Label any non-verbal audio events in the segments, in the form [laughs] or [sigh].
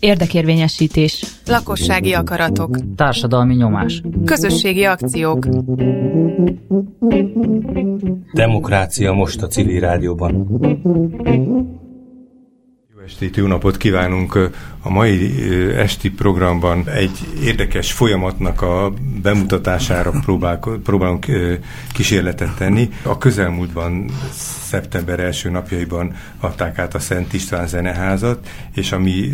Érdekérvényesítés. Lakossági akaratok. Társadalmi nyomás. Közösségi akciók. Demokrácia most a civil rádióban. Estét, jó napot kívánunk! A mai esti programban egy érdekes folyamatnak a bemutatására próbál, próbálunk kísérletet tenni. A közelmúltban szeptember első napjaiban adták át a Szent István Zeneházat, és ami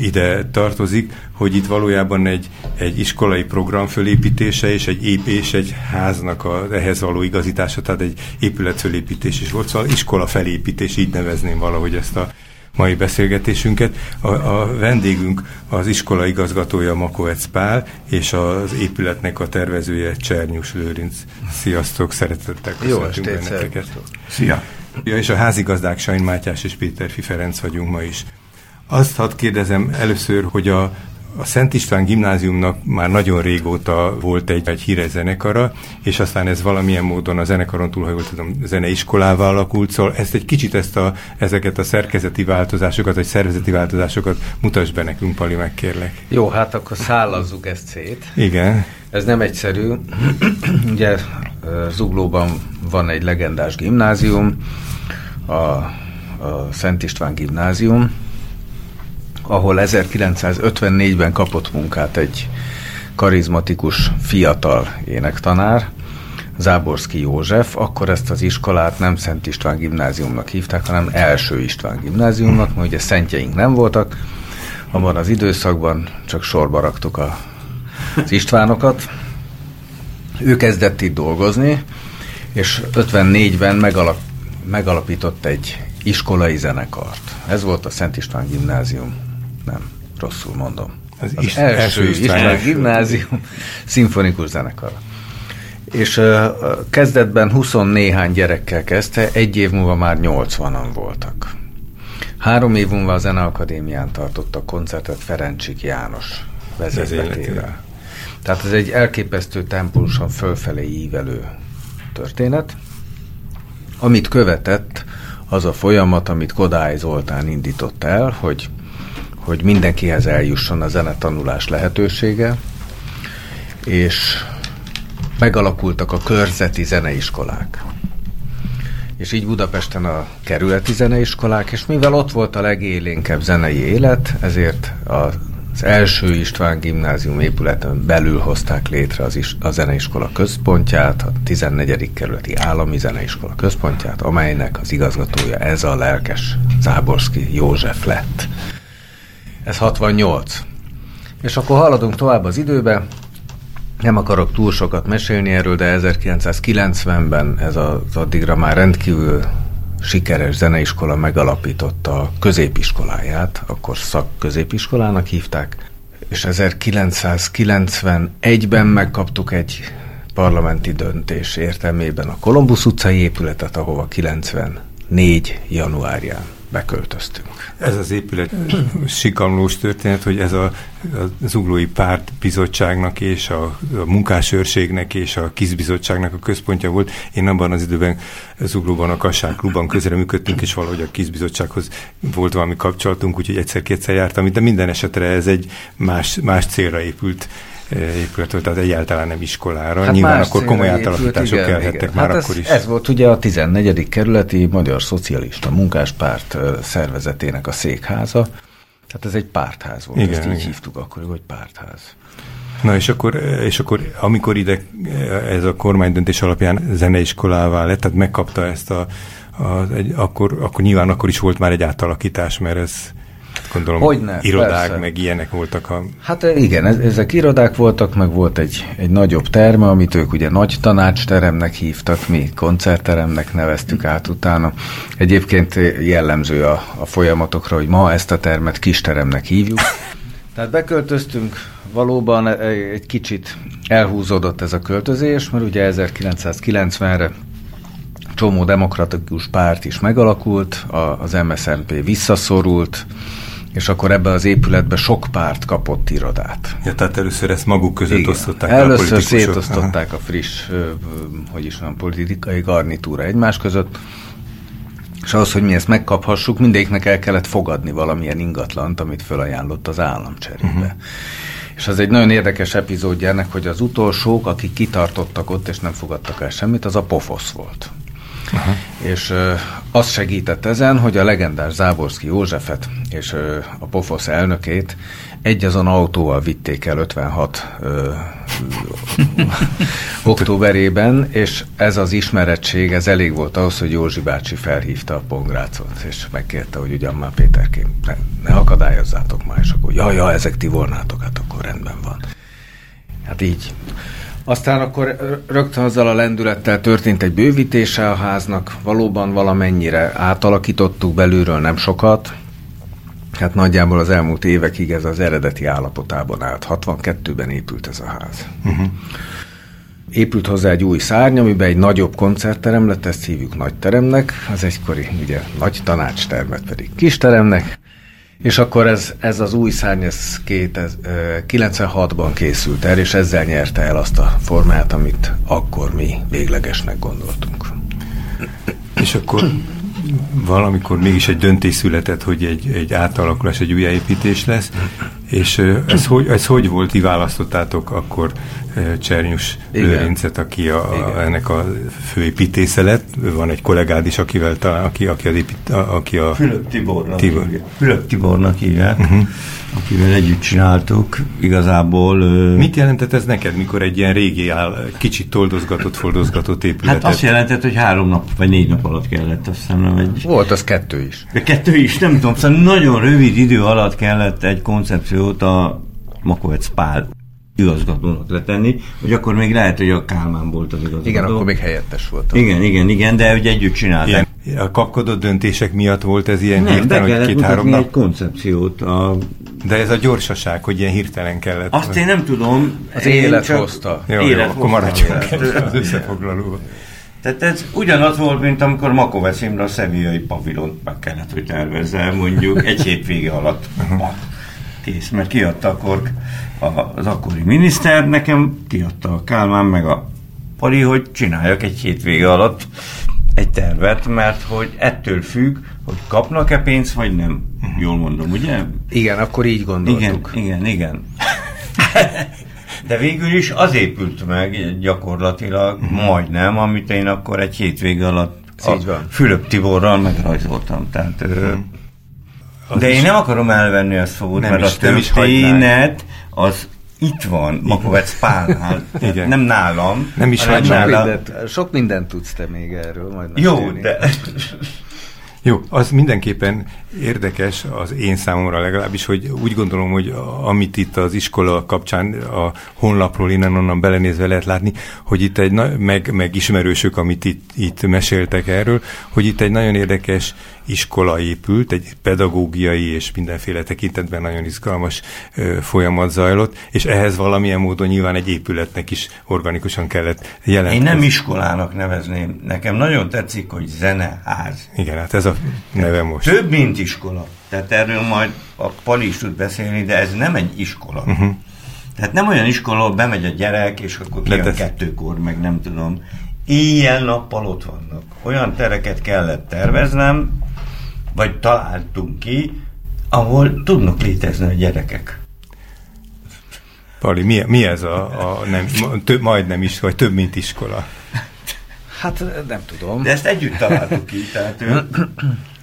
ide tartozik, hogy itt valójában egy, egy iskolai program fölépítése és egy ép és egy háznak a, ehhez való igazítása, tehát egy épület fölépítés is volt, szóval iskola felépítés, így nevezném valahogy ezt a mai beszélgetésünket. A, a vendégünk az iskola igazgatója Makovec Pál, és az épületnek a tervezője Csernyus Lőrinc. Sziasztok, szeretettel köszöntünk benneteket. Szia! Ja, és a házigazdák Sajn Mátyás és Péter Ferenc vagyunk ma is. Azt hadd kérdezem először, hogy a, a Szent István gimnáziumnak már nagyon régóta volt egy, egy híres zenekara, és aztán ez valamilyen módon a zenekaron túl, ha jól tudom, zeneiskolával alakult, szóval ezt egy kicsit ezt a, ezeket a szerkezeti változásokat, vagy szervezeti változásokat mutasd be nekünk, Pali, megkérlek. Jó, hát akkor szállazzuk ezt szét. Igen. Ez nem egyszerű. [clears throat] Ugye Zuglóban van egy legendás gimnázium, a, a Szent István gimnázium, ahol 1954-ben kapott munkát egy karizmatikus fiatal énektanár, Záborszki József, akkor ezt az iskolát nem Szent István gimnáziumnak hívták, hanem Első István gimnáziumnak, mert ugye szentjeink nem voltak, abban az időszakban csak sorba raktuk a, az Istvánokat. Ő kezdett itt dolgozni, és 54-ben megalap, megalapított egy iskolai zenekart. Ez volt a Szent István gimnázium nem, rosszul mondom. Az, az is, első, első István, István gimnázium szimfonikus zenekar. És uh, kezdetben 20 néhány gyerekkel kezdte, egy év múlva már 80-an voltak. Három év múlva a Zeneakadémián tartotta koncertet Ferencsik János vezetletével. Tehát ez egy elképesztő tempulusan fölfelé ívelő történet, amit követett az a folyamat, amit Kodály Zoltán indított el, hogy hogy mindenkihez eljusson a zenetanulás lehetősége, és megalakultak a körzeti zeneiskolák. És így Budapesten a kerületi zeneiskolák, és mivel ott volt a legélénkebb zenei élet, ezért az első István gimnázium épületen belül hozták létre az is, a zeneiskola központját, a 14. kerületi állami zeneiskola központját, amelynek az igazgatója ez a lelkes Záborszki József lett. Ez 68. És akkor haladunk tovább az időbe. Nem akarok túl sokat mesélni erről, de 1990-ben ez az addigra már rendkívül sikeres zeneiskola megalapította a középiskoláját, akkor szakközépiskolának hívták, és 1991-ben megkaptuk egy parlamenti döntés értelmében a Kolumbusz utcai épületet, ahova 94 januárján beköltöztünk. Ez az épület sikamlós történet, hogy ez a, a Zuglói Párt Bizottságnak és a, a munkásőrségnek és a kizbizottságnak a központja volt. Én abban az időben Zuglóban a Kassák klubban közre működtünk, és valahogy a kizbizottsághoz volt valami kapcsolatunk, úgyhogy egyszer-kétszer jártam, de minden esetre ez egy más, más célra épült épületről, tehát egyáltalán nem iskolára. Hát Nyilván akkor komoly átalakítások igen, kelhettek igen. már hát akkor ez, is. Ez volt ugye a 14. kerületi Magyar Szocialista Munkáspárt szervezetének a székháza. Tehát ez egy pártház volt, igen, ezt így igen. hívtuk akkor, hogy pártház. Na és akkor, és akkor amikor ide ez a kormánydöntés alapján zeneiskolává lett, tehát megkapta ezt a, a egy, akkor, akkor nyilván akkor is volt már egy átalakítás, mert ez Gondolom, Hogyne, irodák, persze. meg ilyenek voltak. A... Hát igen, ezek irodák voltak, meg volt egy, egy nagyobb terme, amit ők ugye nagy tanácsteremnek hívtak, mi koncertteremnek neveztük át utána. Egyébként jellemző a, a folyamatokra, hogy ma ezt a termet kisteremnek hívjuk. Tehát beköltöztünk, valóban egy kicsit elhúzódott ez a költözés, mert ugye 1990-re csomó demokratikus párt is megalakult, az MSZNP visszaszorult, és akkor ebbe az épületbe sok párt kapott irodát. Ja, tehát először ezt maguk között Igen. osztották Először a szétosztották Aha. a friss, hogy is van, politikai garnitúra egymás között, És ahhoz, hogy mi ezt megkaphassuk, mindegyiknek el kellett fogadni valamilyen ingatlant, amit felajánlott az állam cserébe. Uh-huh. És az egy nagyon érdekes epizódja ennek, hogy az utolsók, akik kitartottak ott és nem fogadtak el semmit, az a pofosz volt. Aha. És az segített ezen, hogy a legendás Záborszki Józsefet és a Pofosz elnökét egy azon autóval vitték el 56 ö, októberében, és ez az ismerettség, ez elég volt ahhoz, hogy Józsi bácsi felhívta a pongrácot, és megkérte, hogy ugyan már Péterként ne, ne akadályozzátok már, és akkor ja, ja, ezek ti volnátok, hát akkor rendben van. Hát így. Aztán akkor rögtön azzal a lendülettel történt egy bővítése a háznak, valóban valamennyire átalakítottuk belülről nem sokat, Hát nagyjából az elmúlt évekig ez az eredeti állapotában állt. 62-ben épült ez a ház. Uh-huh. Épült hozzá egy új szárny, amiben egy nagyobb koncertterem lett, ezt hívjuk nagy teremnek, az egykori ugye nagy tanácstermet pedig kis teremnek, és akkor ez, ez az új szárny, ez, két, ez 96-ban készült el, és ezzel nyerte el azt a formát, amit akkor mi véglegesnek gondoltunk. És akkor valamikor mégis egy döntés született, hogy egy, egy átalakulás, egy újjáépítés lesz, és ez hogy, ez hogy volt, ti választottátok akkor Csernyus Lőrincet, aki a, a, ennek a főépítésze lett, van egy kollégád is, akivel talán, aki, aki, az épít, aki a... Fülöp Tibornak, Tibor. Fülöp Tibornak hívják. Uh-huh akivel együtt csináltuk, igazából... Mit jelentett ez neked, mikor egy ilyen régi, áll, kicsit toldozgatott, foldozgatott épületet? Hát azt jelentett, hogy három nap, vagy négy nap alatt kellett, azt hiszem nem egy... Volt az kettő is. De kettő is, nem tudom, szóval nagyon rövid idő alatt kellett egy koncepciót a Makovec Pál igazgatónak letenni, hogy akkor még lehet, hogy a Kálmán volt az igazgató. Igen, akkor még helyettes volt. Igen, igen, igen, de hogy együtt csinálták. A kapkodott döntések miatt volt ez ilyen Nem, hirtelen, hogy két-három nap? egy koncepciót. A... De ez a gyorsaság, hogy ilyen hirtelen kellett. Azt én nem tudom. Az élet csak... hozta. Jó, élet jó, akkor maradjunk az összefoglalóval. Tehát ez ugyanaz volt, mint amikor Makovesz Imre a szeviai pavilont meg kellett, hogy tervezze mondjuk egy hétvége alatt. Kész, mert kiadta akkor az akkori miniszter, nekem kiadta a Kálmán meg a Pali, hogy csináljak egy hétvége alatt egy tervet, mert hogy ettől függ, hogy kapnak-e pénzt, vagy nem. Jól mondom, ugye? Igen, akkor így gondoltuk. Igen, igen, igen. [laughs] De végül is az épült meg gyakorlatilag uh-huh. majdnem, amit én akkor egy hétvége alatt a Fülöp Tiborral megrajzoltam. Tehát, uh-huh. De én nem akarom elvenni a szót, nem mert is, a történet az itt van, Makovec Pálnál, [laughs] Igen. nem nálam. Nem is vagy sok, mindent, sok mindent tudsz te még erről. Majd Jó, de... Jó, az mindenképpen érdekes az én számomra legalábbis, hogy úgy gondolom, hogy amit itt az iskola kapcsán a honlapról innen-onnan belenézve lehet látni, hogy itt egy, meg, meg ismerősök, amit itt, itt meséltek erről, hogy itt egy nagyon érdekes iskola épült, egy pedagógiai és mindenféle tekintetben nagyon izgalmas ö, folyamat zajlott, és ehhez valamilyen módon nyilván egy épületnek is organikusan kellett jelentkezni. Én nem iskolának nevezném. Nekem nagyon tetszik, hogy zeneház. Igen, hát ez a neve most. Több, mint iskola. Tehát erről majd a Pali is tud beszélni, de ez nem egy iskola. Uh-huh. Tehát nem olyan iskola, ahol bemegy a gyerek, és akkor kijön kettőkor, meg nem tudom. Éjjel-nappal ott vannak. Olyan tereket kellett terveznem, vagy találtunk ki, ahol tudnak létezni a gyerekek. Pali, mi, mi ez a, a nem, több, majdnem is, vagy több, mint iskola? Hát nem tudom. De ezt együtt találtuk ki, tehát ő... [clears throat]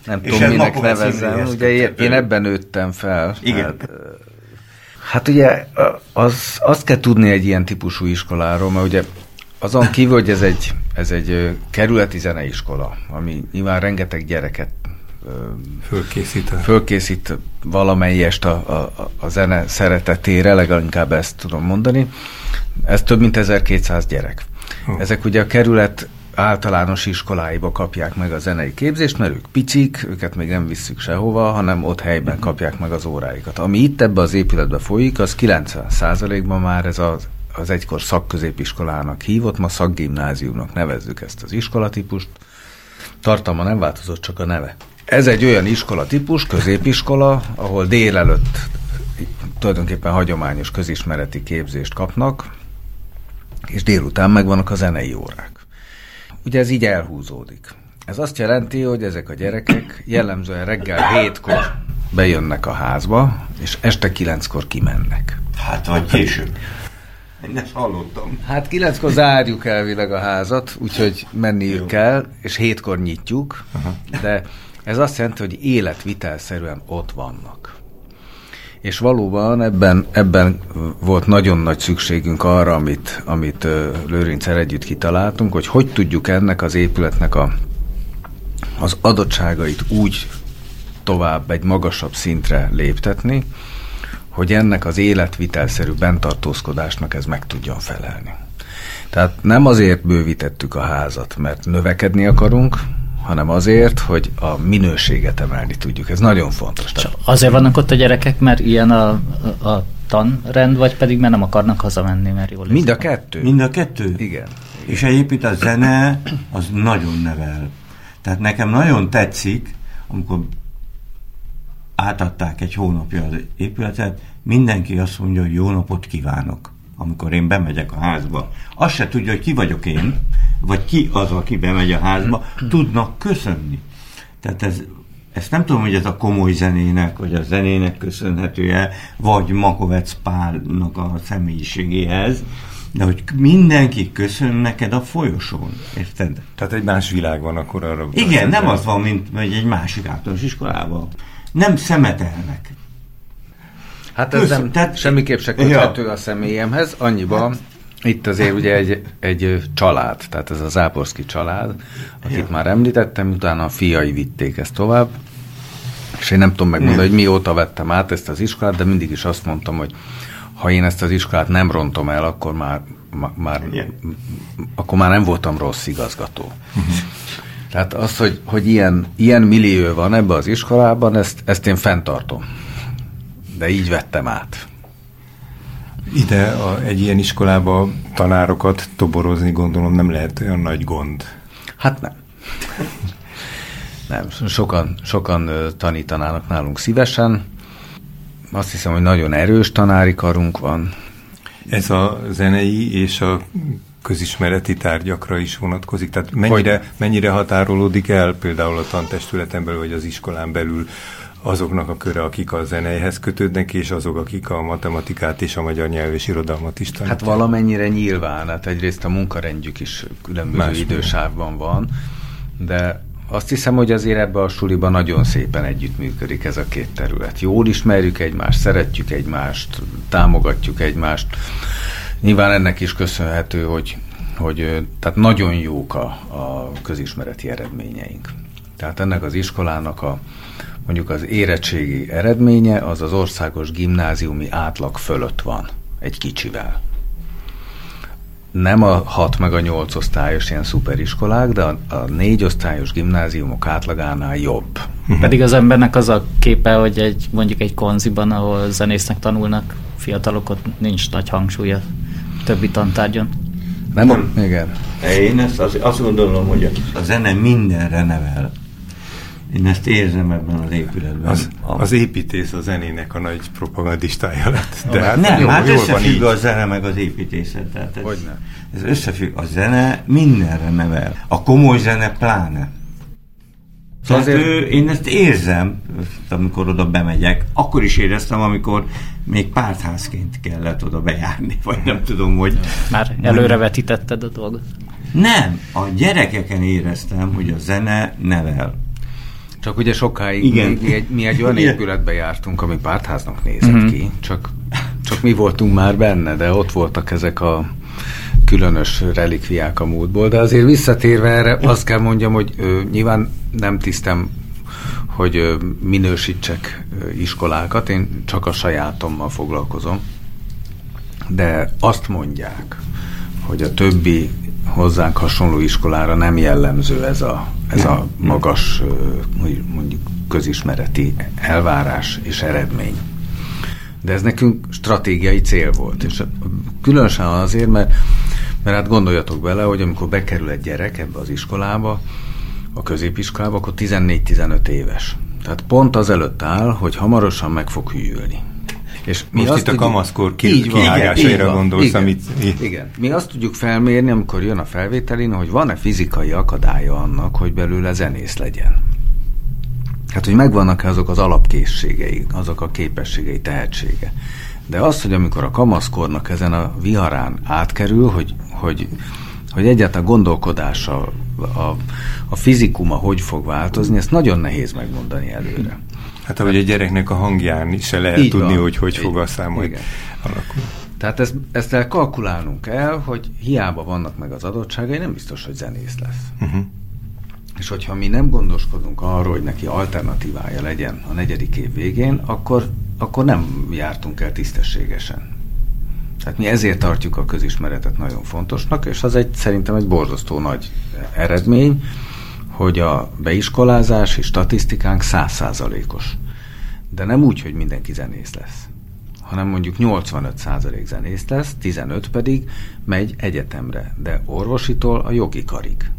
Nem és tudom, minek nevezzem. Ugye én, én ebben nőttem fel. Igen. Hát, hát ugye az, azt kell tudni egy ilyen típusú iskoláról, mert ugye azon kívül, hogy ez egy, ez egy kerületi zeneiskola, ami nyilván rengeteg gyereket fölkészít, fölkészít valamelyest a, a, a zene szeretetére, legalább ezt tudom mondani. Ez több mint 1200 gyerek. Oh. Ezek ugye a kerület általános iskoláiba kapják meg a zenei képzést, mert ők picik, őket még nem visszük sehova, hanem ott helyben kapják meg az óráikat. Ami itt ebbe az épületbe folyik, az 90%-ban már ez az, az egykor szakközépiskolának hívott, ma szakgimnáziumnak nevezzük ezt az iskolatípust. Tartalma nem változott, csak a neve. Ez egy olyan iskola típus, középiskola, ahol délelőtt tulajdonképpen hagyományos közismereti képzést kapnak, és délután megvannak a zenei órák. Ugye ez így elhúzódik. Ez azt jelenti, hogy ezek a gyerekek jellemzően reggel hétkor bejönnek a házba, és este kilenckor kimennek. Hát, vagy később. Én ezt hallottam. Hát kilenckor zárjuk elvileg a házat, úgyhogy menniük kell, és hétkor nyitjuk, de ez azt jelenti, hogy életvitelszerűen ott vannak. És valóban ebben, ebben volt nagyon nagy szükségünk arra, amit, amit Lőrincsel együtt kitaláltunk, hogy hogy tudjuk ennek az épületnek a, az adottságait úgy tovább egy magasabb szintre léptetni, hogy ennek az életvitelszerű bentartózkodásnak ez meg tudjon felelni. Tehát nem azért bővítettük a házat, mert növekedni akarunk, hanem azért, hogy a minőséget emelni tudjuk. Ez nagyon fontos. Tehát Csak azért vannak ott a gyerekek, mert ilyen a, a, tanrend, vagy pedig mert nem akarnak hazamenni, mert jól mind a kettő? Mind a kettő? Igen. És egyébként a zene az nagyon nevel. Tehát nekem nagyon tetszik, amikor átadták egy hónapja az épületet, mindenki azt mondja, hogy jó napot kívánok, amikor én bemegyek a házba. Azt se tudja, hogy ki vagyok én, vagy ki az, aki bemegy a házba, tudnak köszönni. Tehát ez, ezt nem tudom, hogy ez a komoly zenének, vagy a zenének köszönhetője, vagy Makovec Pálnak a személyiségéhez, de hogy mindenki köszön neked a folyosón, érted? Tehát egy más világ van akkor arra. Igen, nem az van, mint egy egy másik általános iskolában. Nem szemetelnek. Hát ez Köszön- nem, tehát- semmiképp se köthető a személyemhez, annyiban, itt azért ugye egy, egy család, tehát ez a Záporszki család, akit Ja. már említettem, utána a fiai vitték ezt tovább, és én nem tudom megmondani, Nem. hogy mióta vettem át ezt az iskolát, de mindig is azt mondtam, hogy ha én ezt az iskolát nem rontom el, akkor már, már, Igen. akkor már nem voltam rossz igazgató. Tehát az, hogy, hogy ilyen, ilyen millió van ebbe az iskolában, ezt, ezt én fenntartom. De így vettem át. Ide a, egy ilyen iskolába tanárokat toborozni gondolom nem lehet olyan nagy gond. Hát nem. Nem, sokan, sokan tanítanának nálunk szívesen. Azt hiszem, hogy nagyon erős tanári karunk van. Ez a zenei és a közismereti tárgyakra is vonatkozik? Tehát mennyire, mennyire határolódik el például a tantestületen belül, vagy az iskolán belül azoknak a köre, akik a zeneihez kötődnek, és azok, akik a matematikát és a magyar nyelv és irodalmat is tanítják? Hát valamennyire nyilván, hát egyrészt a munkarendjük is különböző Más Más idősávban van, de azt hiszem, hogy azért ebbe a suliban nagyon szépen együttműködik ez a két terület. Jól ismerjük egymást, szeretjük egymást, támogatjuk egymást. Nyilván ennek is köszönhető, hogy, hogy tehát nagyon jók a, a közismereti eredményeink. Tehát ennek az iskolának a mondjuk az érettségi eredménye az az országos gimnáziumi átlag fölött van, egy kicsivel nem a 6 meg a 8 osztályos ilyen szuperiskolák, de a, a 4 osztályos gimnáziumok átlagánál jobb. Pedig az embernek az a képe, hogy egy, mondjuk egy konziban, ahol zenésznek tanulnak fiatalok, ott nincs nagy hangsúly a többi tantárgyon. Nem? Nem. Igen. Én ezt azt, azt gondolom, hogy a, a zene mindenre nevel. Én ezt érzem ebben az épületben. Az, az építész a zenének a nagy propagandistája lett. De hát nem, jó, hát jól van összefügg így. a zene meg az építészet. Tehát ez, Hogyne. ez összefügg. A zene mindenre nevel. A komoly zene pláne. Tehát Azért- ő, én ezt érzem, amikor oda bemegyek. Akkor is éreztem, amikor még pártházként kellett oda bejárni, [laughs] vagy nem tudom, hogy... Már előrevetítetted a dolgot. Nem, a gyerekeken éreztem, hogy a zene nevel. Csak ugye sokáig Igen. Mi, mi, egy, mi egy olyan Igen. épületbe jártunk, ami pártháznak nézett Mhm. ki, csak, csak mi voltunk már benne, de ott voltak ezek a különös relikviák a múltból, de azért visszatérve erre azt kell mondjam, hogy ö, nyilván nem tisztem, hogy ö, minősítsek ö, iskolákat, én csak a sajátommal foglalkozom, de azt mondják, hogy a többi hozzánk hasonló iskolára nem jellemző ez a, ez a magas, mondjuk közismereti elvárás és eredmény. De ez nekünk stratégiai cél volt, és különösen azért, mert, mert hát gondoljatok bele, hogy amikor bekerül egy gyerek ebbe az iskolába, a középiskolába, akkor 14-15 éves. Tehát pont az előtt áll, hogy hamarosan meg fog hűlni. És mi Most itt tudjuk, a kamaszkor ki, kihágásaira gondolsz, igen, amit... Igen. Mi azt tudjuk felmérni, amikor jön a felvételin, hogy van-e fizikai akadálya annak, hogy belőle zenész legyen. Hát, hogy megvannak-e azok az alapkészségei, azok a képességei, tehetsége. De az, hogy amikor a kamaszkornak ezen a viharán átkerül, hogy, hogy, hogy egyáltalán gondolkodása, a, a fizikuma hogy fog változni, ezt nagyon nehéz megmondani előre. Hát ahogy a gyereknek a hangján is se lehet Így tudni, van. hogy hogy fog aztán majd alakulni. Tehát ezt, ezt el kalkulálnunk el, hogy hiába vannak meg az adottságai, nem biztos, hogy zenész lesz. Uh-huh. És hogyha mi nem gondoskodunk arról, hogy neki alternatívája legyen a negyedik év végén, akkor, akkor nem jártunk el tisztességesen. Tehát mi ezért tartjuk a közismeretet nagyon fontosnak, és az egy szerintem egy borzasztó nagy eredmény, hogy a beiskolázási statisztikánk százszázalékos. De nem úgy, hogy mindenki zenész lesz, hanem mondjuk 85% zenész lesz, 15 pedig megy egyetemre, de orvositól a jogi karig.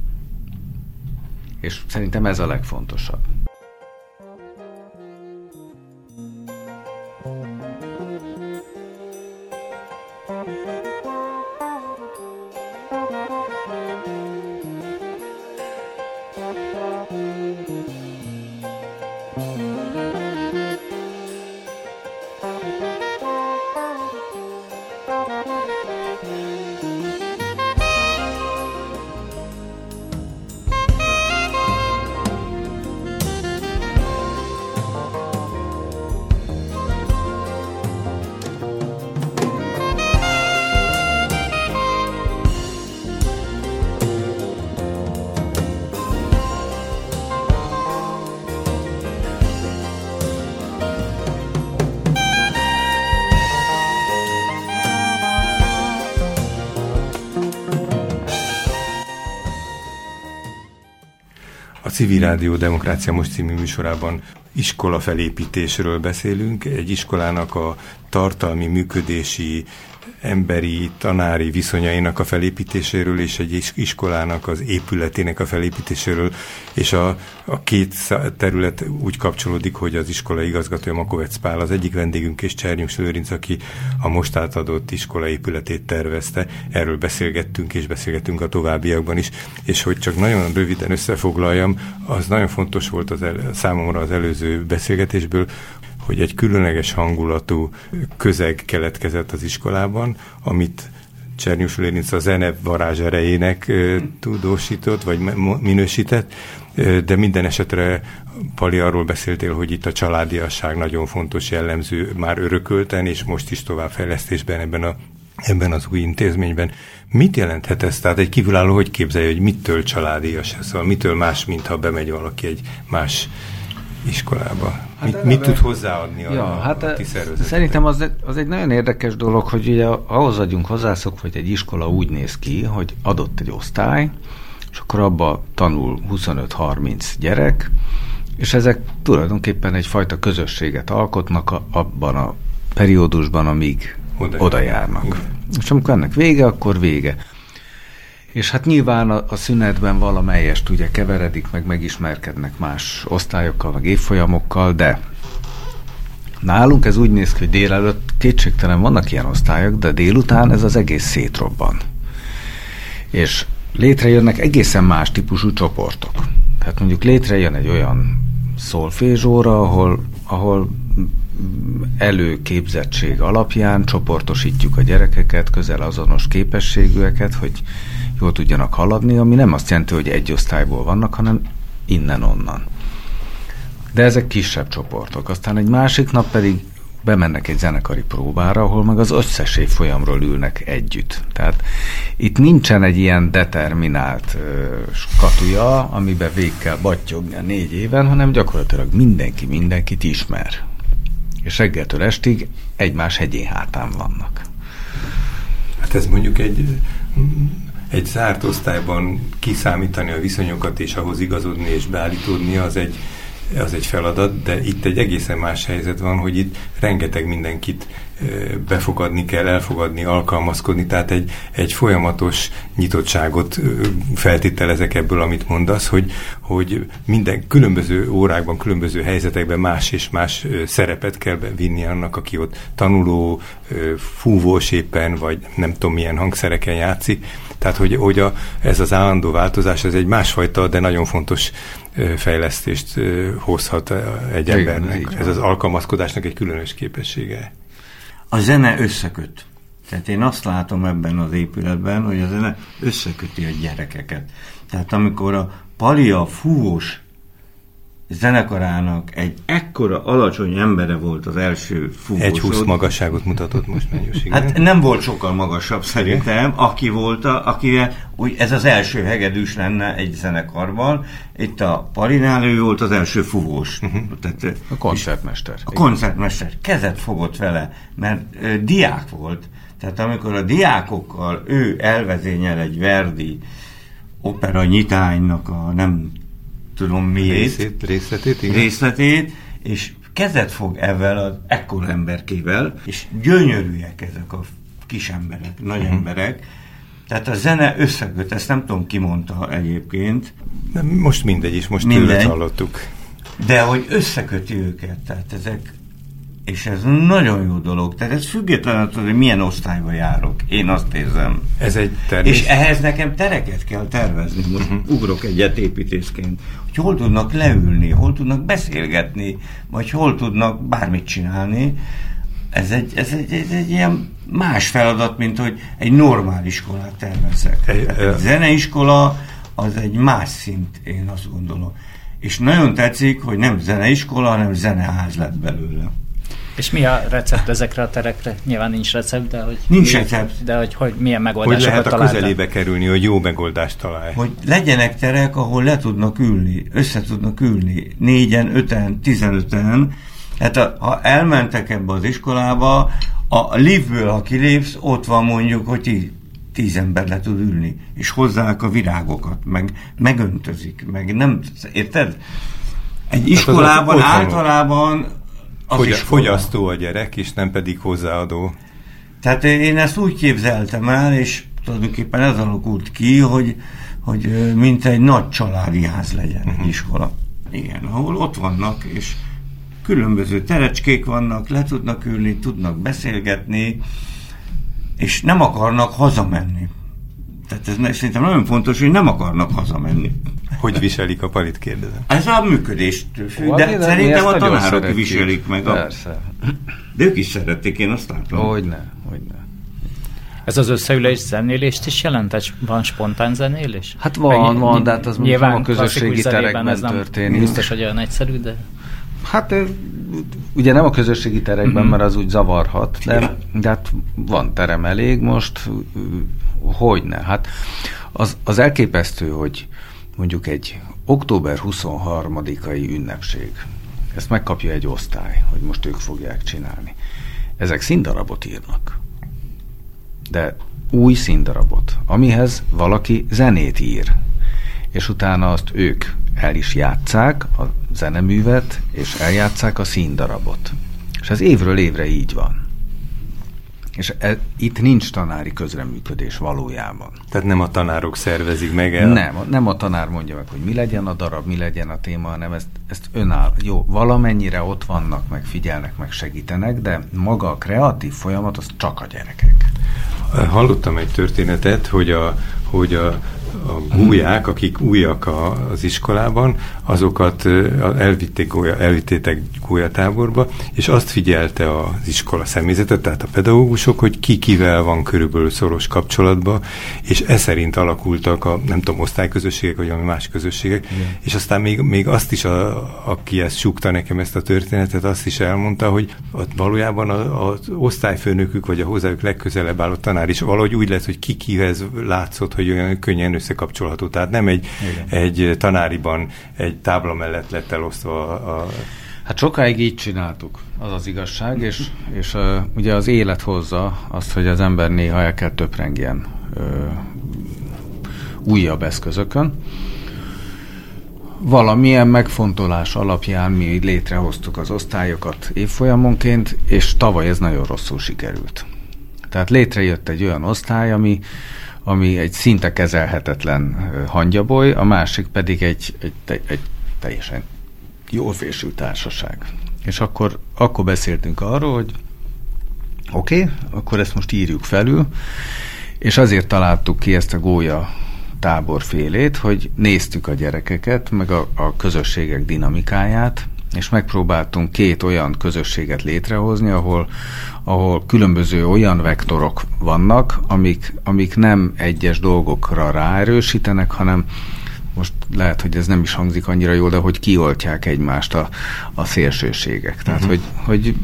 És szerintem ez a legfontosabb. Civil Rádió Demokrácia Most című műsorában iskola felépítésről beszélünk, egy iskolának a tartalmi, működési, emberi, tanári viszonyainak a felépítéséről és egy iskolának az épületének a felépítéséről, és a, a két terület úgy kapcsolódik, hogy az iskola igazgatója Makovec Pál az egyik vendégünk, és Csernyus Lőrinc, aki a most átadott iskola épületét tervezte. Erről beszélgettünk, és beszélgettünk a továbbiakban is, és hogy csak nagyon röviden összefoglaljam, az nagyon fontos volt az el, számomra az előző beszélgetésből, hogy egy különleges hangulatú közeg keletkezett az iskolában, amit Csernyus Lérinc a zene varázs erejének tudósított, vagy minősített, de minden esetre Pali arról beszéltél, hogy itt a családiasság nagyon fontos jellemző már örökölten, és most is továbbfejlesztésben ebben a ebben az új intézményben. Mit jelenthet ez? Tehát egy kívülálló hogy képzelje, hogy mitől családias ez? Szóval mitől más, mint ha bemegy valaki egy más iskolába? Hát mit, mit tud hozzáadni a, ja, hát a ti Szerintem az, az egy nagyon érdekes dolog, hogy ugye ahhoz vagyunk hozzászok, hogy egy iskola úgy néz ki, hogy adott egy osztály, és akkor abba tanul 25-30 gyerek, és ezek tulajdonképpen egyfajta közösséget alkotnak a, abban a periódusban, amíg oda, oda járnak. És amikor ennek vége, akkor vége. És hát nyilván a, a szünetben valamelyest ugye keveredik, meg megismerkednek más osztályokkal, meg évfolyamokkal, de nálunk ez úgy néz ki, hogy délelőtt kétségtelen vannak ilyen osztályok, de délután ez az egész szétrobban. És létrejönnek egészen más típusú csoportok. Tehát mondjuk létrejön egy olyan szolfézsóra, ahol, ahol előképzettség alapján csoportosítjuk a gyerekeket, közel azonos képességűeket, hogy jól tudjanak haladni, ami nem azt jelenti, hogy egy osztályból vannak, hanem innen-onnan. De ezek kisebb csoportok. Aztán egy másik nap pedig bemennek egy zenekari próbára, ahol meg az összes folyamról ülnek együtt. Tehát itt nincsen egy ilyen determinált ö, skatuja, amiben végig kell battyogni a négy éven, hanem gyakorlatilag mindenki mindenkit ismer. És reggeltől estig egymás hegyén hátán vannak. Hát ez mondjuk egy egy zárt osztályban kiszámítani a viszonyokat és ahhoz igazodni és beállítódni, az egy az egy feladat, de itt egy egészen más helyzet van, hogy itt rengeteg mindenkit befogadni kell, elfogadni, alkalmazkodni, tehát egy, egy folyamatos nyitottságot feltételezek ebből, amit mondasz, hogy, hogy minden különböző órákban, különböző helyzetekben más és más szerepet kell vinni annak, aki ott tanuló, fúvós éppen, vagy nem tudom milyen hangszereken játszik. Tehát, hogy, hogy a, ez az állandó változás, ez egy másfajta, de nagyon fontos fejlesztést hozhat egy embernek. Ez az alkalmazkodásnak egy különös képessége a zene összeköt. Tehát én azt látom ebben az épületben, hogy a zene összeköti a gyerekeket. Tehát amikor a Palia fúvós zenekarának egy ekkora alacsony embere volt az első fúvósod. Egy húsz magasságot mutatott most Mennyus, Hát nem volt sokkal magasabb szerintem, aki volt, a, aki úgy ez az első hegedűs lenne egy zenekarban. Itt a Palinál ő volt az első fúvós. Uh-huh. Tehát, a koncertmester. A koncertmester. Kezet fogott vele, mert ö, diák volt. Tehát amikor a diákokkal ő elvezényel egy Verdi opera nyitánynak a nem tudom miért. Részét, részletét, igen. Részletét, és kezet fog ezzel az ekkor emberkével, és gyönyörűek ezek a kis emberek, nagy uh-huh. emberek. Tehát a zene összeköt, ezt nem tudom ki mondta egyébként. Nem, most mindegy is, most mindegy, hallottuk. De hogy összeköti őket, tehát ezek és ez nagyon jó dolog. Tehát ez független attól, hogy milyen osztályba járok. Én azt érzem. Ez egy termés. És ehhez nekem tereket kell tervezni. Most uh-huh. ugrok egyet építészként. Hogy hol tudnak leülni, hol tudnak beszélgetni, vagy hol tudnak bármit csinálni. Ez egy, ez egy, ez egy ilyen más feladat, mint hogy egy normál iskolát tervezek. Egy, egy zeneiskola az egy más szint, én azt gondolom. És nagyon tetszik, hogy nem zeneiskola, hanem zeneház lett belőle. És mi a recept ezekre a terekre? Nyilván nincs recept, de hogy... Nincs recept. De hogy, hogy milyen megoldásokat Hogy lehet a találtam? közelébe kerülni, hogy jó megoldást találj. Hogy legyenek terek, ahol le tudnak ülni, össze tudnak ülni, négyen, öten, tizenöten. Hát a, ha elmentek ebbe az iskolába, a livből, ha kilépsz, ott van mondjuk, hogy tíz, tíz ember le tud ülni, és hozzák a virágokat, meg megöntözik, meg nem, érted? Egy iskolában általában Fogy- fogyasztó a gyerek, és nem pedig hozzáadó. Tehát én ezt úgy képzeltem el, és tulajdonképpen ez alakult ki, hogy, hogy mint egy nagy családi ház legyen egy iskola. Igen, ahol ott vannak, és különböző terecskék vannak, le tudnak ülni, tudnak beszélgetni, és nem akarnak hazamenni. Tehát ez szerintem nagyon fontos, hogy nem akarnak hazamenni. Hogy viselik a palit, kérdezem? Ez a működést függ, de de szerintem a tanárok szeretjük. viselik meg. A... Persze. De ők is szerették, én azt látom. Hogyne, hogyne. Ez az összeülés zenélést is jelent? Ez van spontán zenélés? Hát van, Meg, van, de hát az nyilván a közösségi terekben ez történik. Nem biztos, hogy olyan egyszerű, de... Hát ugye nem a közösségi terekben, mm-hmm. mert az úgy zavarhat, de, de hát van terem elég most, hogyne. Hát az, az elképesztő, hogy mondjuk egy október 23-ai ünnepség, ezt megkapja egy osztály, hogy most ők fogják csinálni. Ezek színdarabot írnak. De új színdarabot, amihez valaki zenét ír, és utána azt ők el is játszák, a zeneművet, és eljátszák a színdarabot. És ez évről évre így van. És e, itt nincs tanári közreműködés valójában. Tehát nem a tanárok szervezik meg el? Nem, nem a tanár mondja meg, hogy mi legyen a darab, mi legyen a téma, hanem ezt, ezt önáll. Jó, valamennyire ott vannak, meg figyelnek, meg segítenek, de maga a kreatív folyamat az csak a gyerekek. Hallottam egy történetet, hogy a, hogy a a gúlyák, akik újak a, az iskolában, azokat elvitték gólya, elvittétek gólyatáborba, és azt figyelte az iskola személyzetet, tehát a pedagógusok, hogy ki kivel van körülbelül szoros kapcsolatban, és e szerint alakultak a, nem tudom, osztályközösségek, vagy ami más közösségek, Igen. és aztán még, még azt is, a, aki ezt súgta nekem ezt a történetet, azt is elmondta, hogy valójában az osztályfőnökük, vagy a hozzájuk legközelebb álló tanár is valahogy úgy lett, hogy ki kihez látszott, hogy olyan könnyen összekapcsolható. Tehát nem egy, egy tanáriban egy tábla mellett lett elosztva a, a Hát sokáig így csináltuk, az az igazság, és, és uh, ugye az élet hozza azt, hogy az ember néha el kell töprengjen uh, újabb eszközökön. valamilyen megfontolás alapján mi létrehoztuk az osztályokat évfolyamonként, és tavaly ez nagyon rosszul sikerült. Tehát létrejött egy olyan osztály, ami, ami egy szinte kezelhetetlen hangyaboly, a másik pedig egy, egy, egy teljesen jól fésült társaság. És akkor, akkor beszéltünk arról, hogy oké, okay, akkor ezt most írjuk felül, és azért találtuk ki ezt a gólya táborfélét, hogy néztük a gyerekeket, meg a, a közösségek dinamikáját, és megpróbáltunk két olyan közösséget létrehozni, ahol, ahol különböző olyan vektorok vannak, amik, amik nem egyes dolgokra ráerősítenek, hanem most lehet, hogy ez nem is hangzik annyira jól, de hogy kioltják egymást a, a szélsőségek. Tehát, uh-huh. hogy, hogy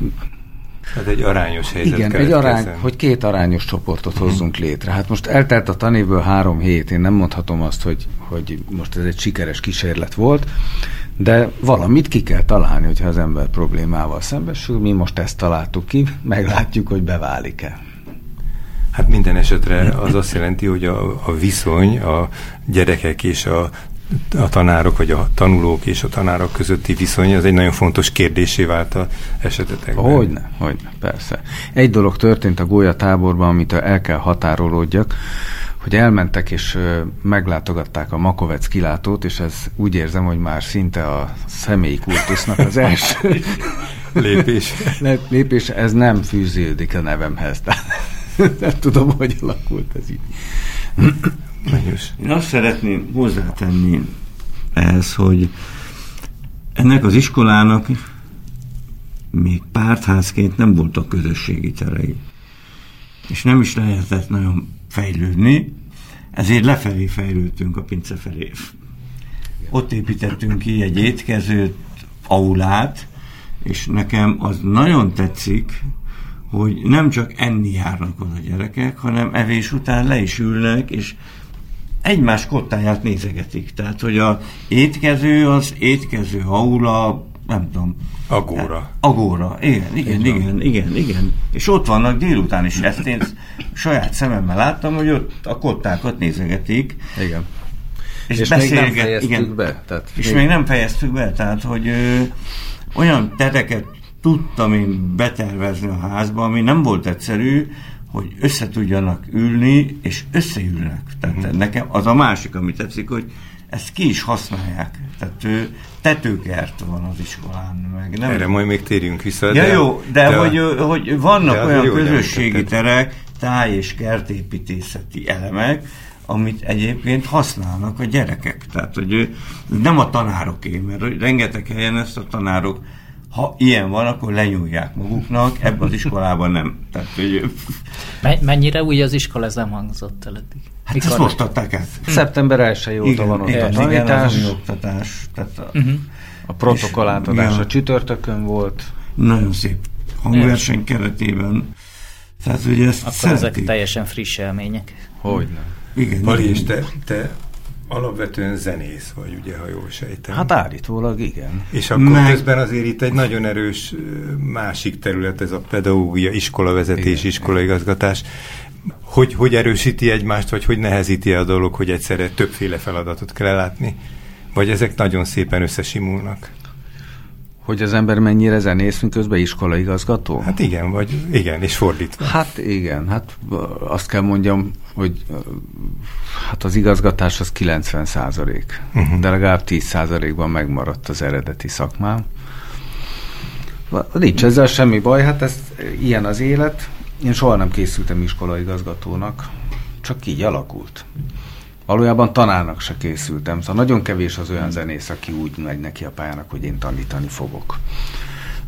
Hát egy arányos helyzet Igen, egy arány, hogy két arányos csoportot uh-huh. hozzunk létre. Hát most eltelt a tanévből három hét, én nem mondhatom azt, hogy, hogy most ez egy sikeres kísérlet volt, de valamit ki kell találni, hogyha az ember problémával szembesül. Mi most ezt találtuk ki, [laughs] meglátjuk, hogy beválik-e. Hát minden esetre az azt jelenti, hogy a, a viszony a gyerekek és a a tanárok, vagy a tanulók és a tanárok közötti viszony, az egy nagyon fontos kérdésé vált a esetetekben. Hogyne, hogyne, persze. Egy dolog történt a Gólya táborban, amit el kell határolódjak, hogy elmentek és meglátogatták a Makovec kilátót, és ez úgy érzem, hogy már szinte a személyi kultusznak az első [laughs] lépés. lépés, ez nem fűződik a nevemhez. [laughs] nem tudom, hogy alakult ez így. Én azt szeretném hozzátenni ehhez, hogy ennek az iskolának még pártházként nem voltak közösségi terei. És nem is lehetett nagyon fejlődni, ezért lefelé fejlődtünk a pince felé. Ott építettünk ki egy étkezőt, aulát, és nekem az nagyon tetszik, hogy nem csak enni járnak oda gyerekek, hanem evés után le is ülnek, és egymás kottáját nézegetik. Tehát, hogy a étkező az étkező aula, nem tudom. Agóra. Agóra, igen, igen, igen, igen, igen, igen. És ott vannak délután is. Ezt én saját szememmel láttam, hogy ott a kottákat nézegetik. Igen. És, és még nem fejeztük igen, be. Tehát és még... még nem fejeztük be, tehát, hogy ö, olyan tereket tudtam én betervezni a házba, ami nem volt egyszerű, hogy össze tudjanak ülni, és összeülnek. Tehát uh-huh. nekem az a másik, ami tetszik, hogy ezt ki is használják. Tehát ő, tetőkert van az iskolán. Meg nem Erre majd még térjünk vissza. Ja, de, jó, de, de hogy, a, hogy vannak de olyan jó, közösségi terek, táj- és kertépítészeti elemek, amit egyébként használnak a gyerekek. Tehát, hogy nem a tanároké, mert rengeteg helyen ezt a tanárok ha ilyen van, akkor lenyúlják maguknak, ebben az iskolában nem. Tehát, hogy... Mennyire új az iskola, ez nem hangzott el eddig? Hát Mikor ezt most adták át. Szeptember 1 óta igen, van ott igen, a tanítás. Igen, oktatás. Tehát a, uh-huh. a protokoll átadása ja, csütörtökön volt. Nagyon szép hangverseny keretében. Tehát ugye ezt Akkor szeretik. ezek teljesen friss élmények. Hogy nem. Igen, Pali, és te, te Alapvetően zenész vagy, ugye, ha jól sejtem. Hát állítólag igen. És akkor Meg... közben azért itt egy nagyon erős másik terület, ez a pedagógia, iskolavezetés, igen, iskolaigazgatás. Hogy, hogy erősíti egymást, vagy hogy nehezíti a dolog, hogy egyszerre többféle feladatot kell látni? Vagy ezek nagyon szépen összesimulnak? Hogy az ember mennyire zenész, miközben iskolaigazgató? Hát igen, vagy igen, és fordítva. Hát igen, hát azt kell mondjam, hogy hát az igazgatás az 90 százalék, uh-huh. de legalább 10 százalékban megmaradt az eredeti szakmám. Nincs ezzel semmi baj, hát ez ilyen az élet. Én soha nem készültem iskolaigazgatónak, csak így alakult. Valójában tanárnak se készültem, szóval nagyon kevés az olyan zenész, aki úgy megy neki a pályának, hogy én tanítani fogok.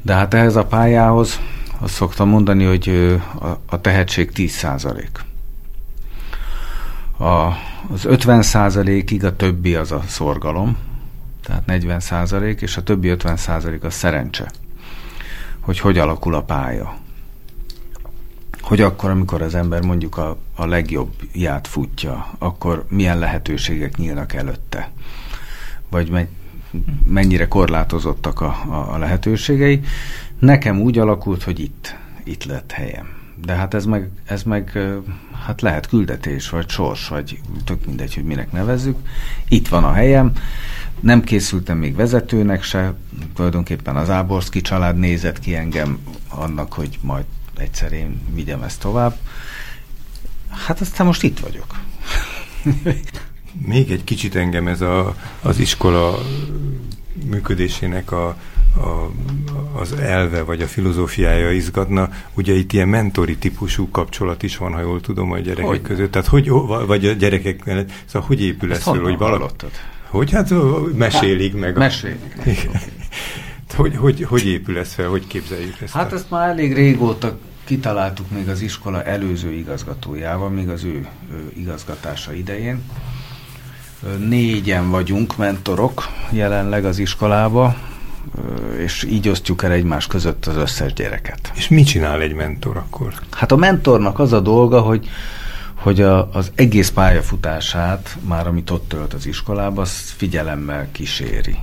De hát ehhez a pályához azt szoktam mondani, hogy a, a tehetség 10 százalék. Az 50 százalékig a többi az a szorgalom, tehát 40 százalék, és a többi 50 százalék a szerencse, hogy hogy alakul a pálya hogy akkor, amikor az ember mondjuk a, a legjobb ját futja, akkor milyen lehetőségek nyílnak előtte? Vagy me, mennyire korlátozottak a, a, a lehetőségei. Nekem úgy alakult, hogy itt, itt lett helyem. De hát ez meg, ez meg hát lehet küldetés, vagy sors, vagy tök mindegy, hogy minek nevezzük. Itt van a helyem, nem készültem még vezetőnek se, tulajdonképpen az Áborszki család nézett ki engem annak, hogy majd egyszer én vigyem ezt tovább. Hát aztán most itt vagyok. Még egy kicsit engem ez a, az iskola működésének a, a, az elve vagy a filozófiája izgatna. Ugye itt ilyen mentori típusú kapcsolat is van, ha jól tudom, a gyerekek hogy? között. Tehát hogy, vagy a gyerekek mellett, szóval hogy épül ez föl, hogy valami... Hogy hát mesélik meg. A... Mesélik. Hogy, hogy, hogy épül ez fel, hogy képzeljük ezt? Hát a... ezt már elég régóta kitaláltuk még az iskola előző igazgatójával, még az ő, ő igazgatása idején. Négyen vagyunk mentorok jelenleg az iskolába, és így osztjuk el egymás között az összes gyereket. És mit csinál egy mentor akkor? Hát a mentornak az a dolga, hogy hogy a, az egész pályafutását, már amit ott tölt az iskolába, az figyelemmel kíséri.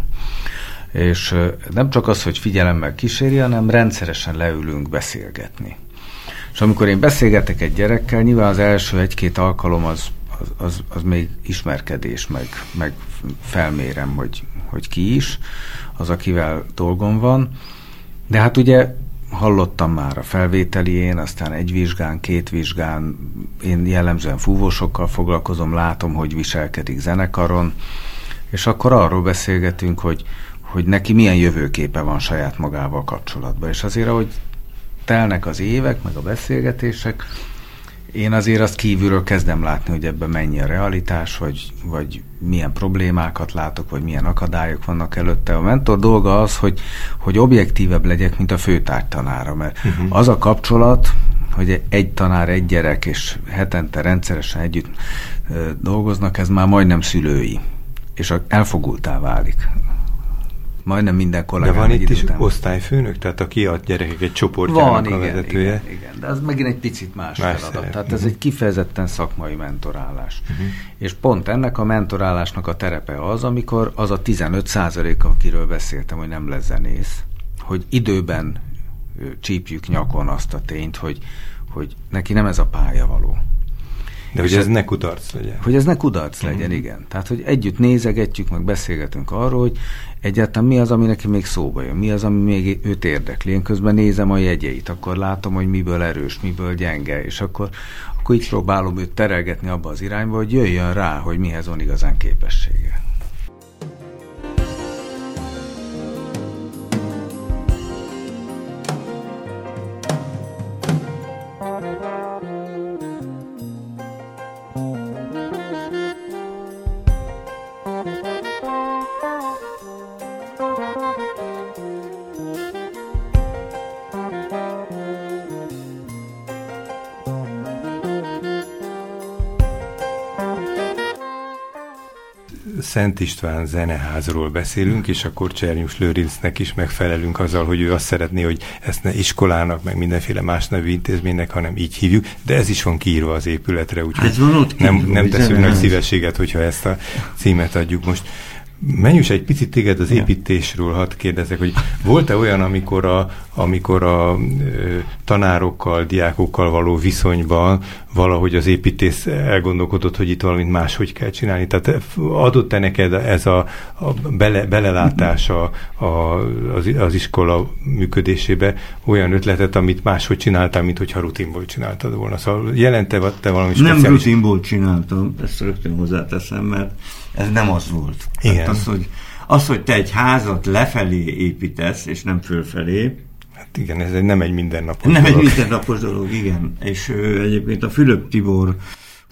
És nem csak az, hogy figyelemmel kíséri, hanem rendszeresen leülünk beszélgetni. És amikor én beszélgetek egy gyerekkel, nyilván az első egy-két alkalom az, az, az, az még ismerkedés, meg, meg felmérem, hogy, hogy ki is, az, akivel dolgom van. De hát ugye hallottam már a felvételién, aztán egy vizsgán, két vizsgán, én jellemzően fúvósokkal foglalkozom, látom, hogy viselkedik zenekaron, és akkor arról beszélgetünk, hogy, hogy neki milyen jövőképe van saját magával kapcsolatban. És azért, ahogy telnek az évek, meg a beszélgetések, én azért azt kívülről kezdem látni, hogy ebben mennyi a realitás, vagy, vagy milyen problémákat látok, vagy milyen akadályok vannak előtte. A mentor dolga az, hogy, hogy objektívebb legyek, mint a főtártanára, mert uh-huh. az a kapcsolat, hogy egy tanár, egy gyerek, és hetente rendszeresen együtt dolgoznak, ez már majdnem szülői, és elfogultá válik majdnem minden kollégám. De van itt is után. osztályfőnök, tehát a kiadt gyerekek egy csoportjának van, a igen, vezetője? Igen, igen, de az megint egy picit más, más feladat. Szerep. Tehát uh-huh. ez mhm. egy kifejezetten szakmai mentorálás. Uh-huh. És pont ennek a mentorálásnak a terepe az, amikor az a 15 százalék, akiről beszéltem, hogy nem lesz zenész, hogy időben csípjük nyakon azt a tényt, hogy, hogy neki nem ez a pálya való. De hogy ez ne kudarc legyen. Hogy ez ne kudarc legyen, uh-huh. igen. Tehát, hogy együtt nézegetjük, meg beszélgetünk arról, hogy egyáltalán mi az, ami neki még szóba jön, mi az, ami még őt érdekli. Én közben nézem a jegyeit, akkor látom, hogy miből erős, miből gyenge, és akkor, akkor így próbálom őt terelgetni abba az irányba, hogy jöjjön rá, hogy mihez van igazán képessége. Szent István zeneházról beszélünk, és akkor Csernyus Lőrincnek is megfelelünk azzal, hogy ő azt szeretné, hogy ezt ne iskolának, meg mindenféle más nevű intézménynek, hanem így hívjuk, de ez is van kiírva az épületre, úgyhogy ez van ott nem, nem teszünk nagy szívességet, hogyha ezt a címet adjuk most. Menj is egy picit téged az építésről, hadd kérdezek, hogy volt-e olyan, amikor a, amikor a ö, tanárokkal, diákokkal való viszonyban valahogy az építész elgondolkodott, hogy itt valamit máshogy kell csinálni? Tehát adott-e neked ez a, a bele, belelátás a, a, az, az iskola működésébe olyan ötletet, amit máshogy csináltál, mint hogyha rutinból csináltad volna? Szóval jelente te valami speciális? Nem rutinból csináltam, ezt rögtön hozzáteszem, mert ez nem az volt. Igen. Hát az, hogy, az, hogy te egy házat lefelé építesz, és nem fölfelé, Hát igen, ez egy, nem egy mindennapos Nem dolog. egy mindennapos dolog, igen. És ő, egyébként a Fülöp Tibor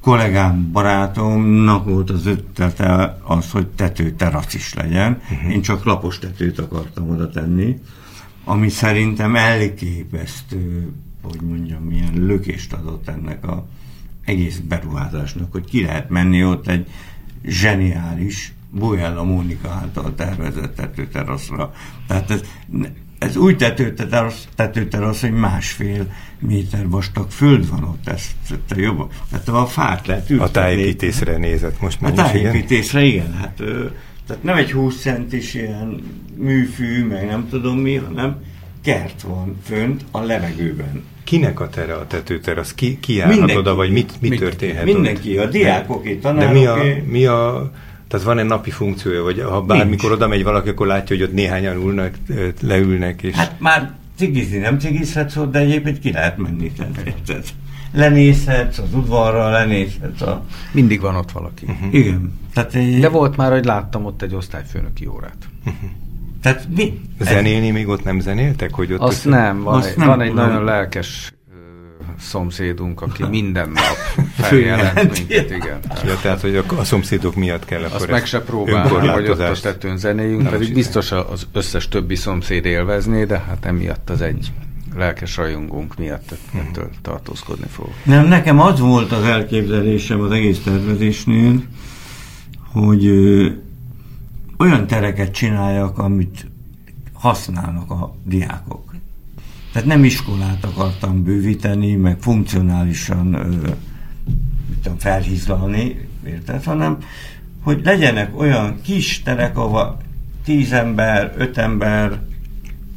kollégám, barátomnak volt az ötlete az, hogy tető terasz is legyen. Uh-huh. Én csak lapos tetőt akartam oda tenni, ami szerintem elképesztő, hogy mondjam, milyen lökést adott ennek a egész beruházásnak, hogy ki lehet menni ott egy zseniális Bujella Mónika által tervezett tetőteraszra. Tehát ez, ez új tetőterasz, tetőterasz, hogy másfél méter vastag föld van ott, ezt te jobban. Tehát a fát lehet ültetni. A tájépítészre nézett most már. A tájépítészre, igen. igen. Hát, tehát nem egy 20 centis ilyen műfű, meg nem tudom mi, hanem kert van fönt a levegőben. Kinek a tere a tetőter? Az ki, ki járhat Mindenki. oda, vagy mit, mi Mindenki. történhet Mindenki, ott? a diákoké, De mi a, mi a tehát van egy napi funkciója, vagy ha bármikor oda megy valaki, akkor látja, hogy ott néhányan ülnek, leülnek, és Hát már cigizni nem cigizhetsz ott, de egyébként ki lehet menni. Tehát, lenézhetsz az udvarra, lenézhetsz a... Mindig van ott valaki. Uh-huh. Igen. Tehát, egy- De volt már, hogy láttam ott egy osztályfőnöki órát. Tehát mi? zenélni még ott nem zenéltek? Hogy ott Azt össze- nem, van, Azt egy, nem van egy tudom. nagyon lelkes szomszédunk, aki [laughs] minden nap feljelent minket, igen. Ja, tehát, hogy a, a szomszédok miatt kell akkor Azt meg se próbál, hogy ott a tetőn zenéljünk, Nem pedig biztos az összes többi szomszéd élvezné, de hát emiatt az egy lelkes rajongónk miatt ettől tartózkodni fog. Nem, nekem az volt az elképzelésem az egész tervezésnél, hogy olyan tereket csináljak, amit használnak a diákok. Tehát nem iskolát akartam bővíteni, meg funkcionálisan ö, tudom, felhízlalni, érted, hanem hogy legyenek olyan kis terek, ahova 10 ember, 5 ember,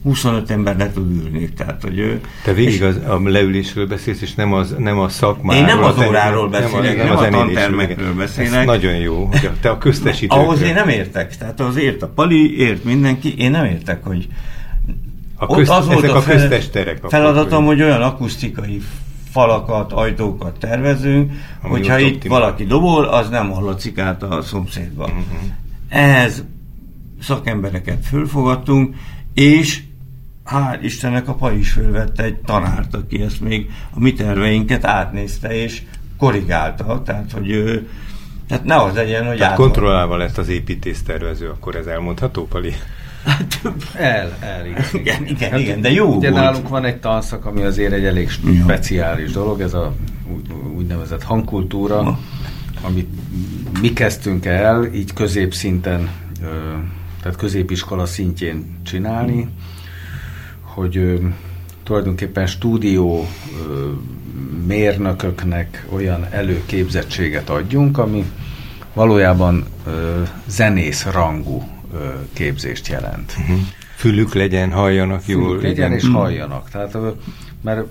25 ember le tud ülni. Tehát, hogy ő, Te végig az, a leülésről beszélsz, és nem, az, nem a szakmáról. Én nem az zenélésről, óráról beszélek, nem a zenélésről, tantermekről igen. beszélek. Ez nagyon jó, hogy a- te a köztesítőkről. Ahhoz én nem értek. Tehát az ért a Pali, ért mindenki. Én nem értek, hogy A közt, ott az volt ezek a a köztes terek. feladatom, hogy olyan akusztikai falakat, ajtókat tervezünk, Ami hogyha itt optimál. valaki dobol, az nem hallatszik át a szomszédba. Mhm. Ehhez szakembereket fölfogadtunk, és hál' Istennek a Pali is fölvette egy tanárt, aki ezt még a mi terveinket átnézte és korrigálta, tehát hogy ő, tehát ne az legyen, hogy Tehát át- kontrollálva lett az építésztervező, akkor ez elmondható, Pali? El, el, igen. Igen, igen, igen, de jó Ugye volt. nálunk van egy tanszak, ami azért egy elég speciális dolog, ez a úgy- úgynevezett hangkultúra, amit mi kezdtünk el, így középszinten, tehát középiskola szintjén csinálni, hogy tulajdonképpen stúdió mérnököknek olyan előképzettséget adjunk, ami valójában zenész rangú képzést jelent. Fülük legyen, halljanak jól. Fülük legyen igen. és halljanak. Tehát, mert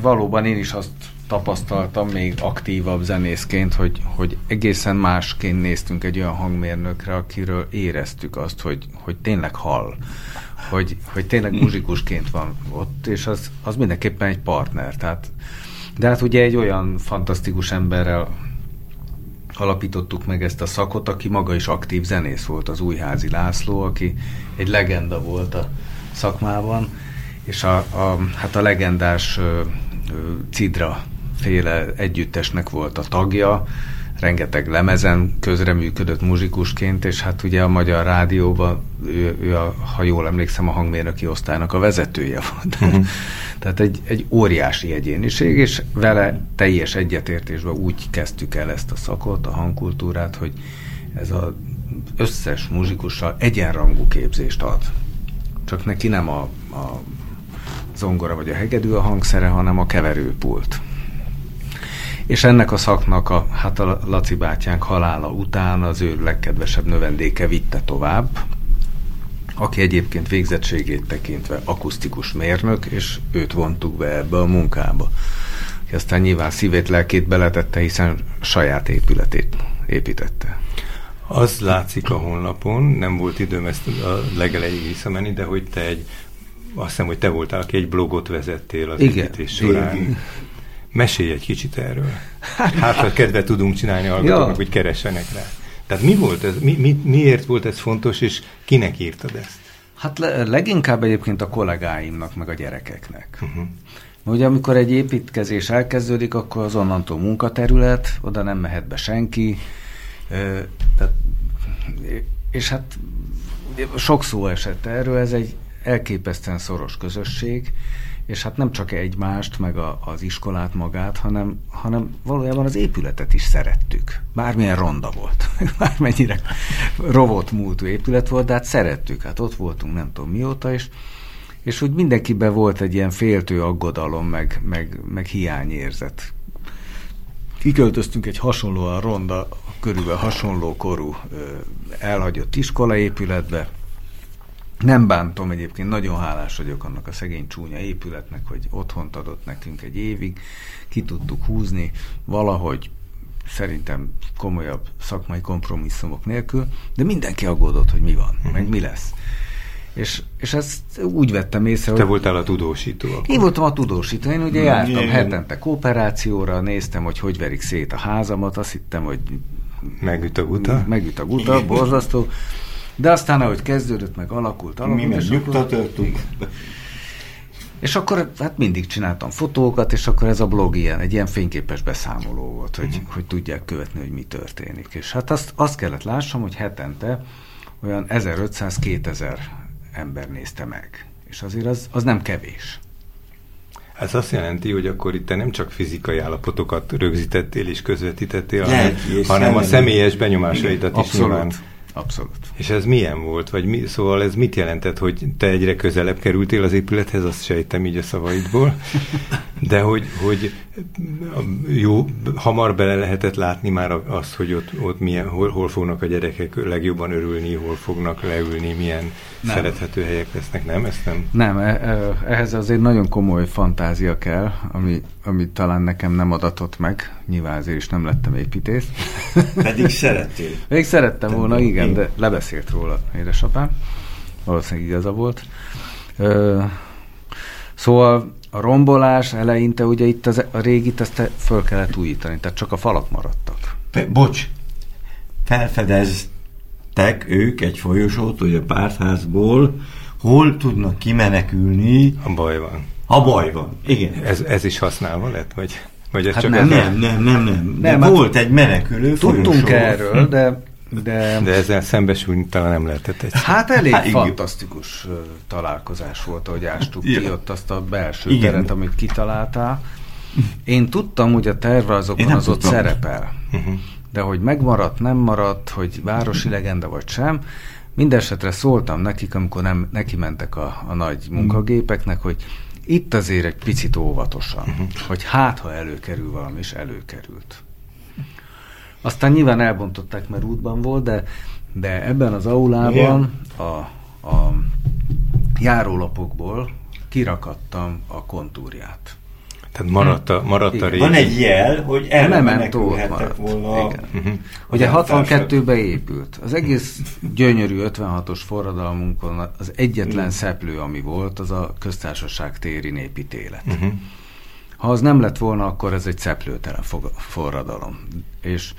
valóban én is azt tapasztaltam még aktívabb zenészként, hogy, hogy egészen másként néztünk egy olyan hangmérnökre, akiről éreztük azt, hogy, hogy tényleg hall. Hogy, hogy tényleg muzsikusként van ott, és az, az mindenképpen egy partner. Tehát, de hát ugye egy olyan fantasztikus emberrel alapítottuk meg ezt a szakot, aki maga is aktív zenész volt, az Újházi László, aki egy legenda volt a szakmában, és a, a, hát a legendás ö, ö, Cidra féle együttesnek volt a tagja, rengeteg lemezen közreműködött muzsikusként, és hát ugye a Magyar Rádióban ő, ő a, ha jól emlékszem, a hangmérnöki osztálynak a vezetője volt. Uh-huh. [laughs] Tehát egy, egy óriási egyéniség, és vele teljes egyetértésben úgy kezdtük el ezt a szakot, a hangkultúrát, hogy ez az összes muzsikussal egyenrangú képzést ad. Csak neki nem a, a zongora vagy a hegedű a hangszere, hanem a keverőpult. És ennek a szaknak a, hát a Laci bátyánk halála után az ő legkedvesebb növendéke vitte tovább, aki egyébként végzettségét tekintve akusztikus mérnök, és őt vontuk be ebbe a munkába. Aki aztán nyilván szívét, lelkét beletette, hiszen saját épületét építette. Az látszik a honlapon, nem volt időm ezt a legelejéig visszamenni, de hogy te egy, azt hiszem, hogy te voltál, aki egy blogot vezettél az Igen, építés során. igen. Mesélj egy kicsit erről. Hát, ha kedvet tudunk csinálni a Ja. hallgatóknak, hogy keressenek rá. Tehát mi volt ez? Mi, mi, miért volt ez fontos, és kinek írtad ezt? Hát le, leginkább egyébként a kollégáimnak, meg a gyerekeknek. Uh-huh. Ugye amikor egy építkezés elkezdődik, akkor az onnantól munkaterület, oda nem mehet be senki, tehát, és hát sok szó esett erről, ez egy elképesztően szoros közösség, és hát nem csak egymást, meg a, az iskolát magát, hanem, hanem valójában az épületet is szerettük. Bármilyen ronda volt, [laughs] bármennyire rovott múltú épület volt, de hát szerettük. Hát ott voltunk nem tudom mióta, és, és úgy mindenkiben volt egy ilyen féltő aggodalom, meg, meg, meg hiányérzet. Kiköltöztünk egy hasonlóan ronda, körülbelül hasonló korú elhagyott iskolaépületbe, Nem bántom egyébként, nagyon hálás vagyok annak a szegény csúnya épületnek, hogy otthont adott nekünk egy évig, ki tudtuk húzni, valahogy szerintem komolyabb szakmai kompromisszumok nélkül, de mindenki aggódott, hogy mi van, meg mi lesz. És, és ezt úgy vettem észre, Te hogy... voltál a tudósító. Akkor. Én voltam a tudósító, én ugye jártam igen. hetente kooperációra, néztem, hogy hogy verik szét a házamat, azt hittem, hogy Megüt a guta. megüt a guta, borzasztó. De aztán, ahogy kezdődött, meg alakult, alakult, Mi meg és akkor, nyugtatottuk. és akkor hát mindig csináltam fotókat, és akkor ez a blog ilyen, egy ilyen fényképes beszámoló volt, hogy, Mhm. hogy tudják követni, hogy mi történik. És hát azt, azt kellett lássam, hogy hetente olyan 1500-2000 ember nézte meg. És azért az, az nem kevés. Ez azt jelenti, hogy akkor itt te nem csak fizikai állapotokat rögzítettél és közvetítettél, hanem, és hanem a személyes benyomásaidat is nyilván. Abszolút. És ez milyen volt? Vagy mi, szóval ez mit jelentett, hogy te egyre közelebb kerültél az épülethez, azt sejtem így a szavaidból, de hogy, hogy jó, hamar bele lehetett látni már azt, hogy ott, ott milyen, hol, hol fognak a gyerekek legjobban örülni, hol fognak leülni, milyen Nem. szerethető helyek lesznek, nem? Ezt nem? Nem, e- e- ehhez azért nagyon komoly fantázia kell, ami, ami talán nekem nem adatott meg. Nyilván azért is nem lettem építész. [laughs] Pedig szerettél. Még szerettem Te- volna, igen, jó. de lebeszélt róla édesapám. Valószínűleg igaza volt. Ö, szóval a rombolás eleinte ugye itt az, a régit ezt föl kellett újítani, tehát csak a falak maradtak. Pe- bocs, felfedeztek ők egy folyosót, hogy a pártházból hol tudnak kimenekülni, A baj van. ha baj van. Igen. Ez, ez is használva lett? Vagy, vagy ez Hát csak nem, a- Nem, nem, nem, nem. De Nem, hát volt egy menekülő Tudtunk folyosó. erről, de, de, De ezzel szembesülni talán nem lehetett egy. Hát elég Hát igen. fantasztikus ö, találkozás volt, ahogy ástuk ki ott azt a belső Igen. teret, amit kitaláltál. Én tudtam, hogy a tervrajzokon nem az ott szerepel. Uh-huh. De hogy megmaradt, nem maradt, hogy városi legenda vagy sem, Mindenesetre szóltam nekik, amikor nem, neki mentek a, a nagy munkagépeknek, hogy itt azért egy picit óvatosan, uh-huh. hogy hát, ha előkerül valami, és előkerült. Aztán nyilván elbontották, mert útban volt, de, de ebben az aulában a, a járólapokból kirakadtam a kontúrját. Tehát maradt a, maradt a régi. Van egy jel, hogy elmenekülhettek maradt. volna. Igen. Uh-huh. Ugye elvtársak. 62-ben épült. Az egész gyönyörű 56-os forradalmunkon az egyetlen szeplő, ami volt, az a köztársaság téri népítélet. Uh-huh. Ha az nem lett volna, akkor ez egy szeplőtelen fog- forradalom. És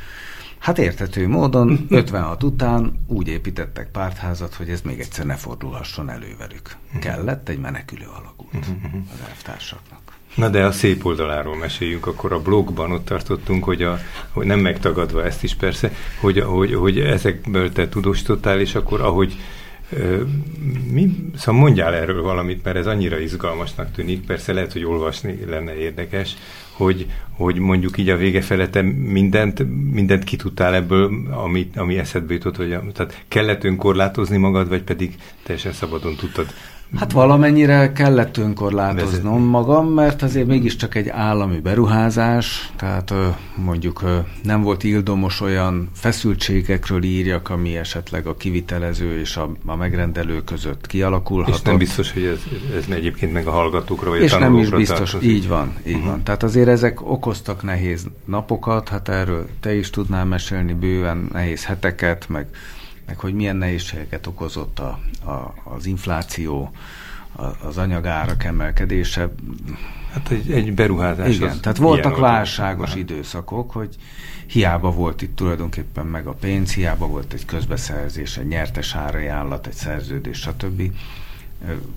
hát értető módon [laughs] 56 után úgy építettek pártházat, hogy ez még egyszer ne fordulhasson elő velük. Kellett egy menekülő alakult az elvtársaknak. Na de a szép oldaláról meséljünk, akkor a blogban ott tartottunk, hogy, a, hogy nem megtagadva ezt is persze, hogy, hogy, hogy ezekből te tudósítottál, és akkor ahogy mi, szóval mondjál erről valamit, mert ez annyira izgalmasnak tűnik, persze lehet, hogy olvasni lenne érdekes, hogy, hogy mondjuk így a vége fele te mindent, mindent ki ebből, ami, ami eszedbe jutott, hogy tehát kellett önkorlátozni magad, vagy pedig teljesen szabadon tudtad Hát valamennyire kellett önkorlátoznom magam, mert azért mégiscsak egy állami beruházás, tehát mondjuk nem volt ildomos olyan feszültségekről írjak, ami esetleg a kivitelező és a, a megrendelő között kialakulhatott. És nem biztos, hogy ez, ez egyébként meg a hallgatókra vagy a és nem is biztos, tartozik. így van, így Mhm. van. Tehát azért ezek okoztak nehéz napokat, hát erről te is tudnál mesélni bőven, nehéz heteket, meg, meg hogy milyen nehézségeket okozott a, a, az infláció, a, az anyagárak emelkedése. Hát egy, egy beruházás Igen, tehát voltak válságos időszakok, hogy hiába volt itt tulajdonképpen meg a pénz, hiába volt egy közbeszerzés, egy nyertes árajánlat, egy szerződés, stb.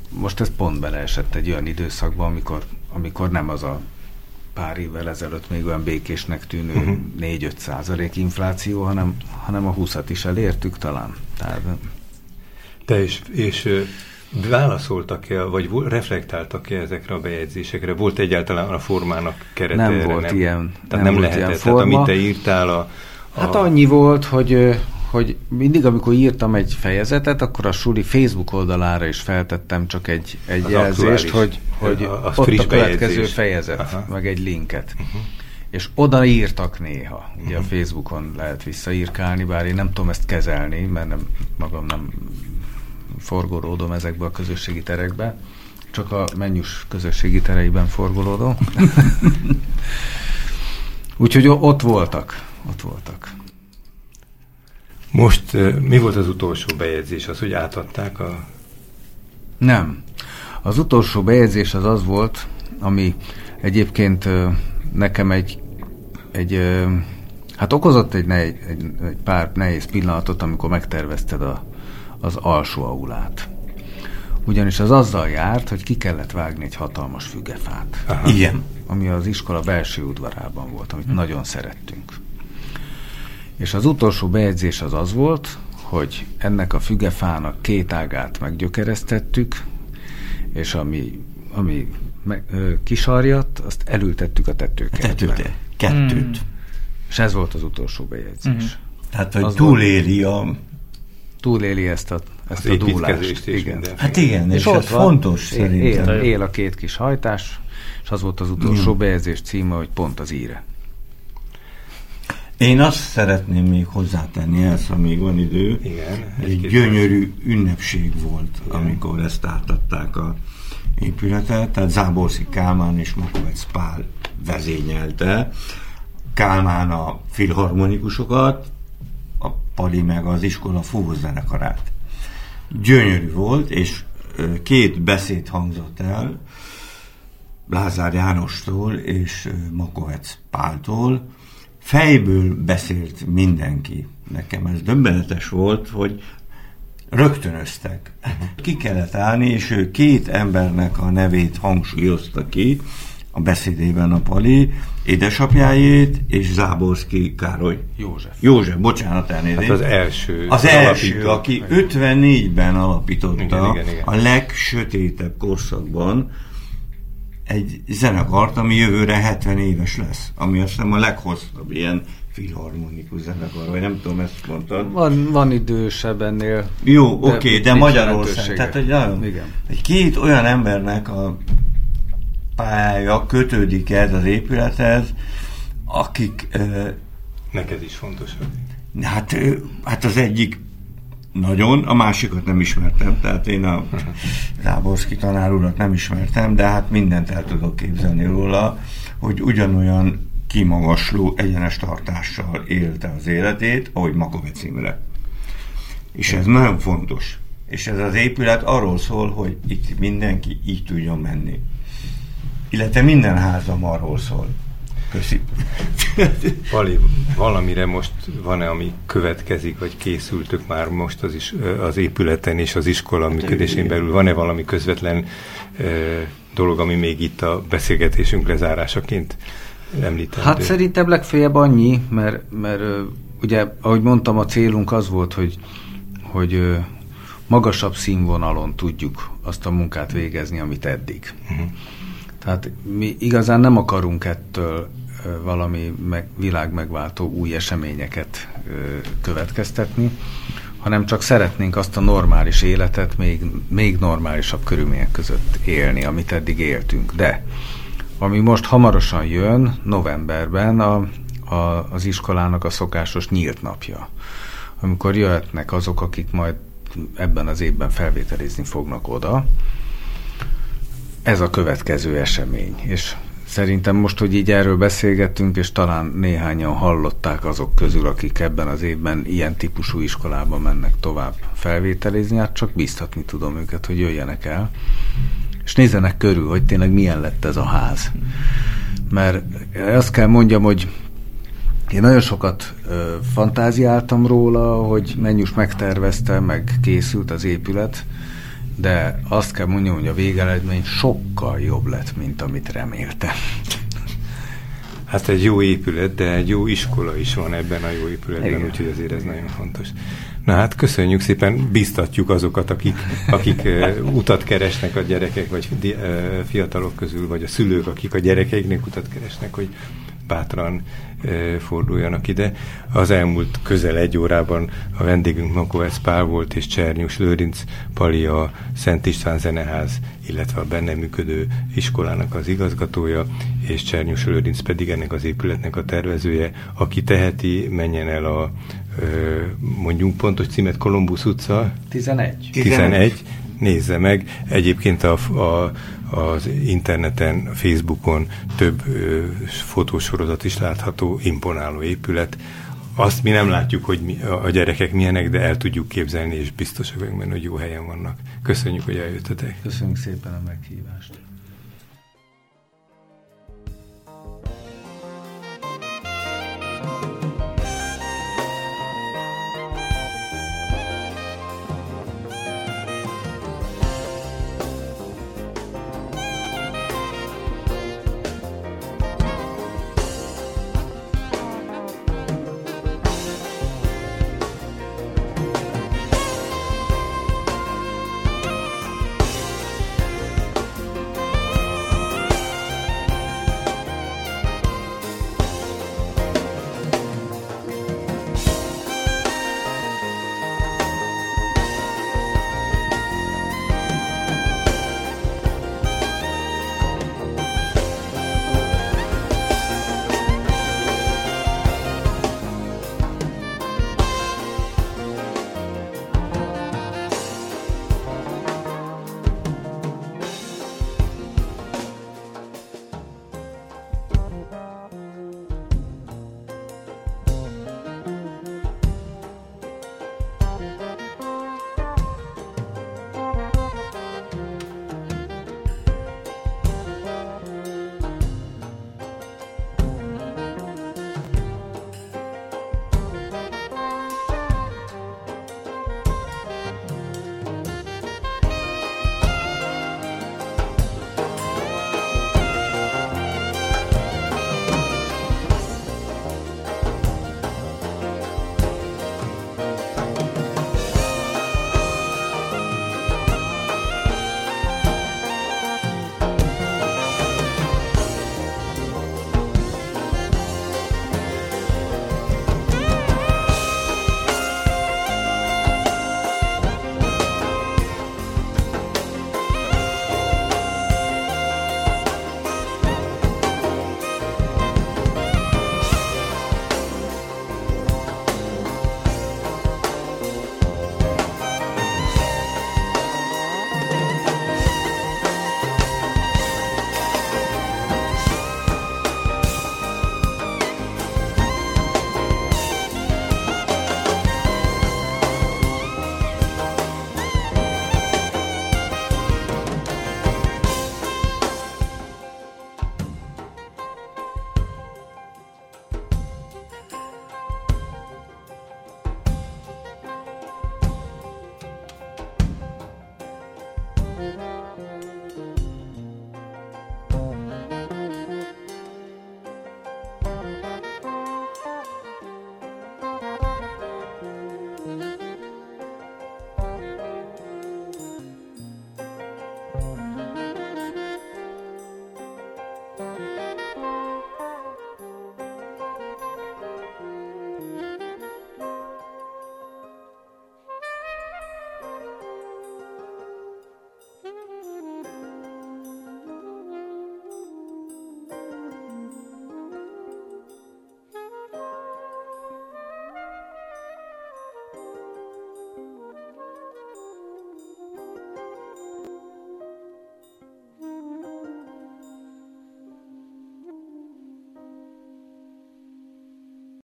Most ez pont beleesett egy olyan időszakba, amikor, amikor nem az a pár évvel ezelőtt még olyan békésnek tűnő Mhm. uh-huh. 4-5 százalék infláció, hanem, hanem a 20-at is elértük talán. Tehát, Te is, és válaszoltak-e, vagy reflektáltak-e ezekre a bejegyzésekre? Volt egyáltalán a formának kerete? Nem erre? volt ilyen- Tehát nem nem, lehetett. ilyen Tehát forma. amit te írtál a... a Hát annyi volt, hogy, hogy mindig, amikor írtam egy fejezetet, akkor a Suli Facebook oldalára is feltettem csak egy, egy Az jelzést, hogy, hogy A- a ott a következő bejegyzés. fejezet, Aha. Mhm. meg egy linket. Uh-huh. És oda írtak néha. Ugye a Facebookon lehet visszaírkálni, bár én nem tudom ezt kezelni, mert nem, magam nem forgolódom ezekbe a közösségi terekbe, csak a mennyus közösségi tereiben forgolódom. [laughs] Úgyhogy ott voltak, ott voltak. Most mi volt az utolsó bejegyzés? Az, hogy átadták a... Nem. Az utolsó bejegyzés az az volt, ami egyébként nekem egy, egy hát okozott egy, ne, egy, egy pár nehéz pillanatot, amikor megtervezted a, az alsó aulát. Ugyanis az azzal járt, hogy ki kellett vágni egy hatalmas fügefát. Aha. Igen. Ami az iskola belső udvarában volt, amit hm. nagyon szerettünk. És az utolsó bejegyzés az az volt, hogy ennek a fügefának két ágát meggyökeresztettük, és ami, ami meg, ö, kisarjadt, azt elültettük a tetőkertbe. Tetőt, kettőt. Hmm. És ez volt az utolsó bejegyzés. Hmm. Tehát, hogy az túléli a... Túléli ezt a, ezt a dúlást. Igen. Hát igen, és, és ott ez van, fontos él, szerintem. Él, él a két kis hajtás, és az volt az utolsó hmm. bejegyzés címe, hogy pont az íre. Én azt szeretném még hozzátenni ezt, ha még van idő. Igen, egy, gyönyörű ünnepség volt, Igen. amikor ezt átadták a épületet, tehát Záborszi Kálmán és Makovec Pál vezényelte. Kálmán a filharmonikusokat, a Pali meg az iskola fúvózenekarát. Gyönyörű volt, és két beszéd hangzott el, Lázár Jánostól és Makovec Páltól, fejből beszélt mindenki. Nekem ez döbbenetes volt, hogy rögtönöztek. Ki kellett állni, és ő két embernek a nevét hangsúlyozta ki, a beszédében a Pali, édesapjájét és Záborszki Károly. József. József, bocsánat, elnézést. Hát az első. Az, az első, alapító. aki 54-ben alapította igen, igen, igen. a legsötétebb korszakban egy zenekart, ami jövőre 70 éves lesz, ami azt hiszem a leghosszabb ilyen filharmonikus zenekar, vagy nem tudom, ezt mondtad. Van, van idősebb ennél. Jó, oké, okay, de, Magyarország. Tehát, hogy nagyon, Igen. egy két olyan embernek a pályája kötődik ez az épülethez, akik... Neked is fontos. Hát, hát az egyik nagyon, a másikat nem ismertem, tehát én a Záborszki tanár urat nem ismertem, de hát mindent el tudok képzelni róla, hogy ugyanolyan kimagasló egyenes tartással élte az életét, ahogy Makovec Imre. És ez nagyon fontos. És ez az épület arról szól, hogy itt mindenki így tudjon menni. Illetve minden házam arról szól. Köszi. Pali, valamire most van-e, ami következik, vagy készültök már most az, is, az épületen és az iskola működésén belül? Van-e valami közvetlen dolog, ami még itt a beszélgetésünk lezárásaként említendő? Hát szerintem legfeljebb annyi, mert, mert ugye, ahogy mondtam, a célunk az volt, hogy, hogy magasabb színvonalon tudjuk azt a munkát végezni, amit eddig. Uh-huh. Tehát mi igazán nem akarunk ettől valami meg, világ megváltó új eseményeket következtetni, hanem csak szeretnénk azt a normális életet még, még normálisabb körülmények között élni, amit eddig éltünk. De ami most hamarosan jön, novemberben a, a, az iskolának a szokásos nyílt napja, amikor jöhetnek azok, akik majd ebben az évben felvételizni fognak oda. Ez a következő esemény, és Szerintem most, hogy így erről beszélgettünk, és talán néhányan hallották azok közül, akik ebben az évben ilyen típusú iskolába mennek tovább felvételizni, hát csak biztatni tudom őket, hogy jöjjenek el, és nézzenek körül, hogy tényleg milyen lett ez a ház. Mert azt kell mondjam, hogy én nagyon sokat ö, fantáziáltam róla, hogy mennyus megtervezte, meg készült az épület, de azt kell mondjam, hogy a végeredmény sokkal jobb lett, mint amit reméltem. Hát egy jó épület, de egy jó iskola is van ebben a jó épületben, úgyhogy azért ez nagyon fontos. Na hát köszönjük szépen, biztatjuk azokat, akik, akik uh, utat keresnek a gyerekek, vagy uh, fiatalok közül, vagy a szülők, akik a gyerekeiknek utat keresnek, hogy bátran forduljanak ide. Az elmúlt közel egy órában a vendégünk Makovec Pál volt, és Csernyus Lőrinc Pali a Szent István Zeneház, illetve a benne működő iskolának az igazgatója, és Csernyus Lőrinc pedig ennek az épületnek a tervezője, aki teheti, menjen el a mondjunk pontos címet, Kolumbusz utca 11. 11, nézze meg. Egyébként a, a, az interneten, Facebookon több ö, fotósorozat is látható, imponáló épület. Azt mi nem látjuk, hogy mi, a gyerekek milyenek, de el tudjuk képzelni, és biztosak vagyunk benne, hogy jó helyen vannak. Köszönjük, hogy eljöttetek. Köszönjük szépen a meghívást.